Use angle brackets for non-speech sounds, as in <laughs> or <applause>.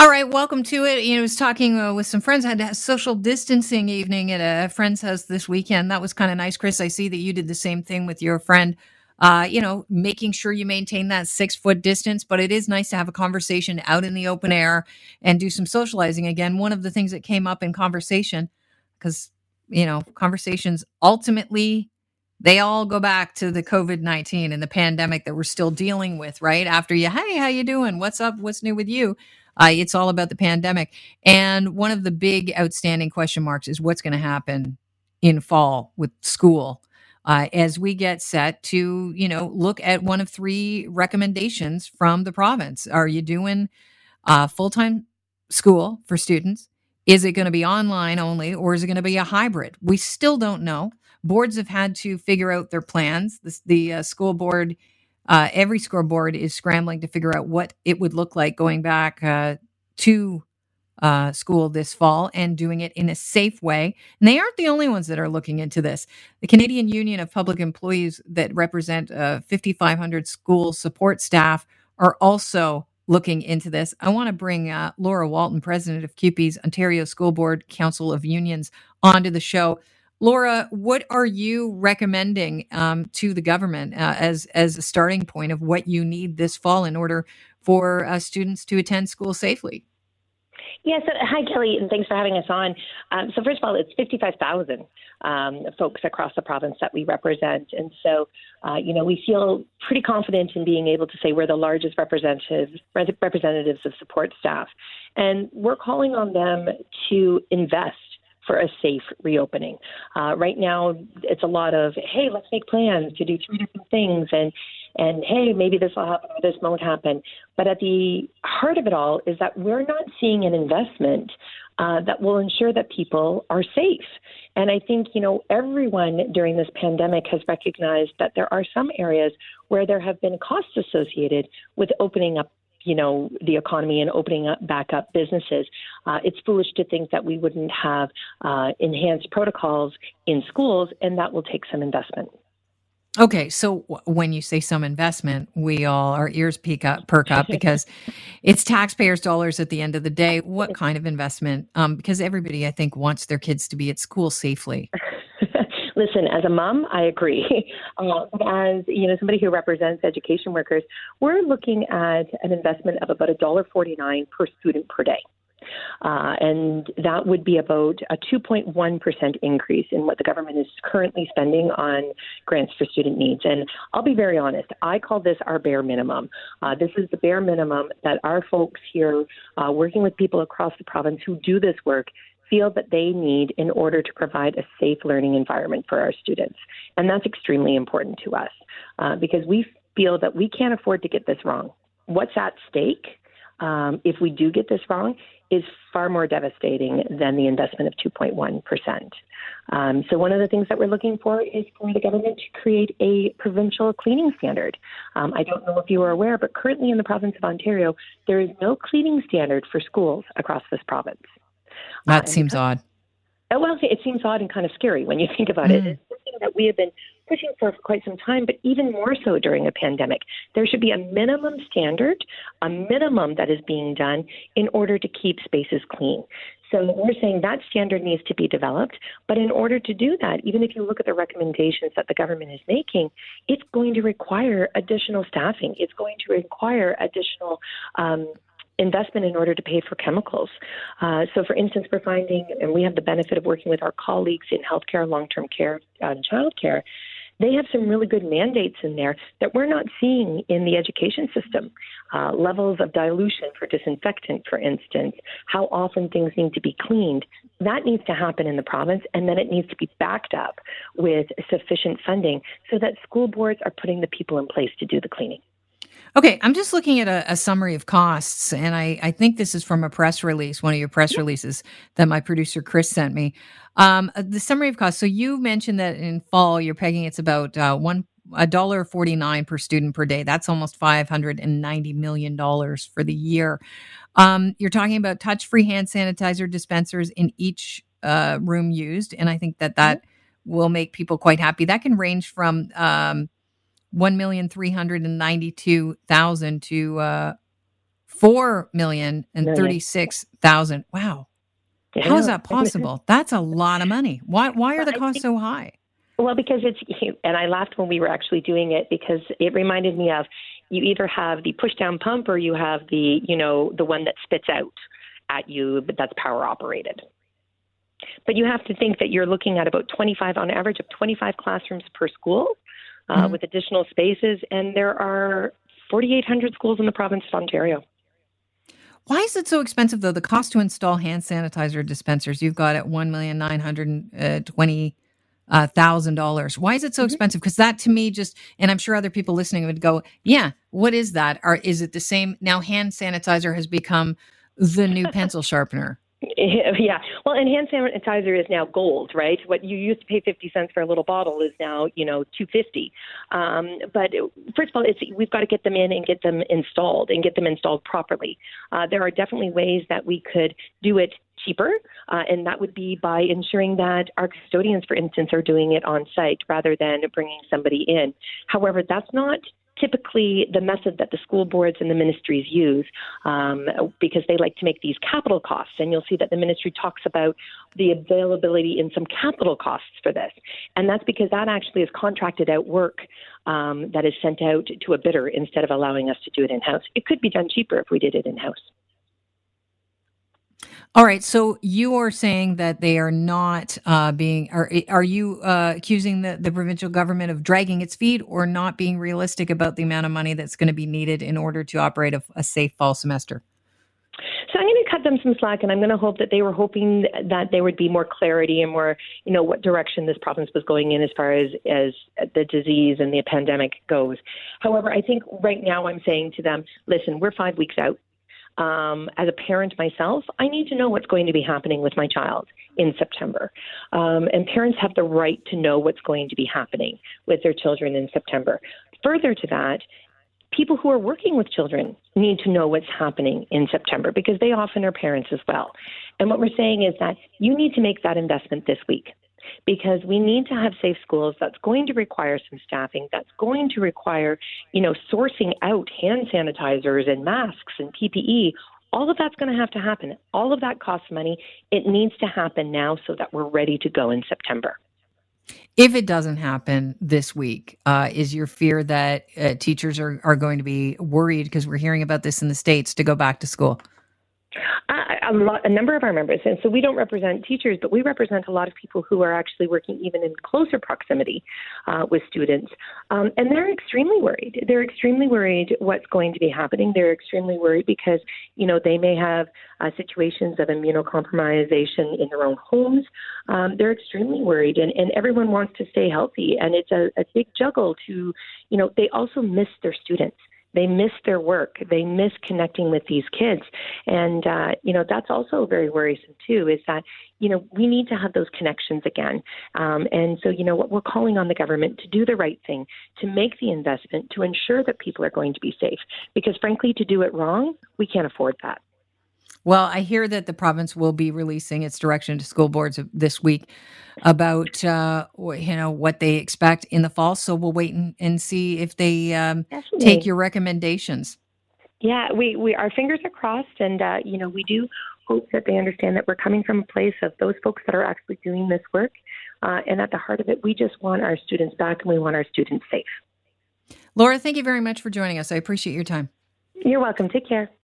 All right, welcome to it. You know, I was talking uh, with some friends. I had a social distancing evening at a friend's house this weekend. That was kind of nice, Chris. I see that you did the same thing with your friend. Uh, you know, making sure you maintain that six foot distance, but it is nice to have a conversation out in the open air and do some socializing. Again, one of the things that came up in conversation, because you know, conversations ultimately they all go back to the covid-19 and the pandemic that we're still dealing with right after you hey how you doing what's up what's new with you uh, it's all about the pandemic. And one of the big outstanding question marks is what's going to happen in fall with school. Uh, as we get set to, you know, look at one of three recommendations from the province. Are you doing uh, full time school for students? Is it going to be online only or is it going to be a hybrid? We still don't know. Boards have had to figure out their plans. The, the uh, school board uh, every scoreboard is scrambling to figure out what it would look like going back uh, to uh, school this fall and doing it in a safe way. And they aren't the only ones that are looking into this. The Canadian Union of Public Employees, that represent uh, 5,500 school support staff, are also looking into this. I want to bring uh, Laura Walton, president of CUPE's Ontario School Board Council of Unions, onto the show. Laura, what are you recommending um, to the government uh, as as a starting point of what you need this fall in order for uh, students to attend school safely? Yes. Yeah, so, hi, Kelly, and thanks for having us on. Um, so, first of all, it's 55,000 um, folks across the province that we represent. And so, uh, you know, we feel pretty confident in being able to say we're the largest representatives, representatives of support staff. And we're calling on them to invest for a safe reopening. Uh, right now, it's a lot of hey, let's make plans to do three different things, and and hey, maybe this will happen or this won't happen. But at the heart of it all is that we're not seeing an investment uh, that will ensure that people are safe. And I think, you know, everyone during this pandemic has recognized that there are some areas where there have been costs associated with opening up you know the economy and opening up back up businesses. Uh, it's foolish to think that we wouldn't have uh, enhanced protocols in schools, and that will take some investment. Okay, so when you say some investment, we all our ears peak up, perk up because <laughs> it's taxpayers' dollars at the end of the day. What kind of investment? Um, because everybody, I think, wants their kids to be at school safely. <laughs> listen, as a mom, I agree. <laughs> Uh, as you know, somebody who represents education workers, we're looking at an investment of about a dollar forty nine per student per day. Uh, and that would be about a 2.1% increase in what the government is currently spending on grants for student needs. And I'll be very honest, I call this our bare minimum. Uh, this is the bare minimum that our folks here, uh, working with people across the province who do this work, feel that they need in order to provide a safe learning environment for our students. And that's extremely important to us uh, because we feel that we can't afford to get this wrong. What's at stake um, if we do get this wrong is far more devastating than the investment of 2.1%. Um, so, one of the things that we're looking for is for the government to create a provincial cleaning standard. Um, I don't know if you are aware, but currently in the province of Ontario, there is no cleaning standard for schools across this province. That uh, seems odd. Uh, well, it seems odd and kind of scary when you <laughs> think about mm. it. It's something that we have been pushing for for quite some time, but even more so during a pandemic. There should be a minimum standard, a minimum that is being done in order to keep spaces clean. So we're saying that standard needs to be developed. But in order to do that, even if you look at the recommendations that the government is making, it's going to require additional staffing. It's going to require additional um, investment in order to pay for chemicals. Uh, so, for instance, we're finding, and we have the benefit of working with our colleagues in healthcare, long term care, and childcare. They have some really good mandates in there that we're not seeing in the education system. Uh, levels of dilution for disinfectant, for instance, how often things need to be cleaned. That needs to happen in the province, and then it needs to be backed up with sufficient funding so that school boards are putting the people in place to do the cleaning. Okay, I'm just looking at a, a, summary of costs, and I, I think this is from a press release, one of your press releases that my producer Chris sent me. Um, uh, the summary of costs. So you mentioned that in fall you're pegging it's about uh, one a dollar forty nine per student per day. That's almost five hundred and ninety million dollars for the year. Um, you're talking about touch free hand sanitizer dispensers in each uh, room used, and I think that that mm-hmm. will make people quite happy. That can range from um, one million three hundred and ninety two thousand to uh, four million and thirty six thousand. Wow. How is that possible? That's a lot of money. Why why are the costs so high? Well, because it's <laughs> and I laughed when we were actually doing it because it reminded me of you either have the push down pump or you have the you know the one that spits out at you, but that's power operated. But you have to think that you're looking at about 25 on average of 25 classrooms per school uh, mm-hmm. with additional spaces, and there are 4,800 schools in the province of Ontario. Why is it so expensive though? The cost to install hand sanitizer dispensers you've got at one million nine hundred uh, twenty uh, thousand dollars. Why is it so mm-hmm. expensive? Because that to me just, and I'm sure other people listening would go, "Yeah, what is that? Or is it the same?" Now, hand sanitizer has become the new pencil sharpener. <laughs> Yeah. Well, and hand sanitizer is now gold, right? What you used to pay 50 cents for a little bottle is now, you know, 250. Um, but first of all, it's, we've got to get them in and get them installed and get them installed properly. Uh, there are definitely ways that we could do it cheaper, uh, and that would be by ensuring that our custodians, for instance, are doing it on site rather than bringing somebody in. However, that's not typically the method that the school boards and the ministries use um, because they like to make these capital costs. And you'll see that the ministry talks about the availability in some capital costs for this. And that's because that actually is contracted out work um, that is sent out to a bidder instead of allowing us to do it in house. It could be done cheaper if we did it in house. All right. So you are saying that they are not uh, being. Are are you uh, accusing the, the provincial government of dragging its feet or not being realistic about the amount of money that's going to be needed in order to operate a, a safe fall semester? So I'm going to cut them some slack, and I'm going to hope that they were hoping that there would be more clarity and more, you know, what direction this province was going in as far as as the disease and the pandemic goes. However, I think right now I'm saying to them, listen, we're five weeks out um, as a parent myself, I need to know what's going to be happening with my child in September. Um, and parents have the right to know what's going to be happening with their children in September. Further to that, people who are working with children need to know what's happening in September because they often are parents as well. And what we're saying is that you need to make that investment this week because we need to have safe schools. That's going to require some staffing. That's going to require, you know, sourcing out hand sanitizers and masks and PPE. All of that's going to have to happen. All of that costs money. It needs to happen now so that we're ready to go in September. If it doesn't happen this week, uh, is your fear that uh, teachers are, are going to be worried because we're hearing about this in the States to go back to school? A, lot, a number of our members, and so we don't represent teachers, but we represent a lot of people who are actually working even in closer proximity uh, with students, um, and they're extremely worried. They're extremely worried what's going to be happening. They're extremely worried because you know they may have uh, situations of immunocompromisation in their own homes. Um, they're extremely worried, and, and everyone wants to stay healthy, and it's a, a big juggle to, you know, they also miss their students they miss their work. They miss connecting with these kids. And, uh, you know, that's also very worrisome, too, is that, you know, we need to have those connections again. Um, and so, you know, what we're calling on the government to do the right thing, to make the investment, to ensure that people are going to be safe. Because, frankly, to do it wrong, we can't afford that. Well, I hear that the province will be releasing its direction to school boards this week about uh, you know what they expect in the fall. So we'll wait and, and see if they um, take your recommendations. Yeah, we, we our fingers are crossed, and uh, you know we do hope that they understand that we're coming from a place of those folks that are actually doing this work, uh, and at the heart of it, we just want our students back, and we want our students safe. Laura, thank you very much for joining us. I appreciate your time. You're welcome. Take care.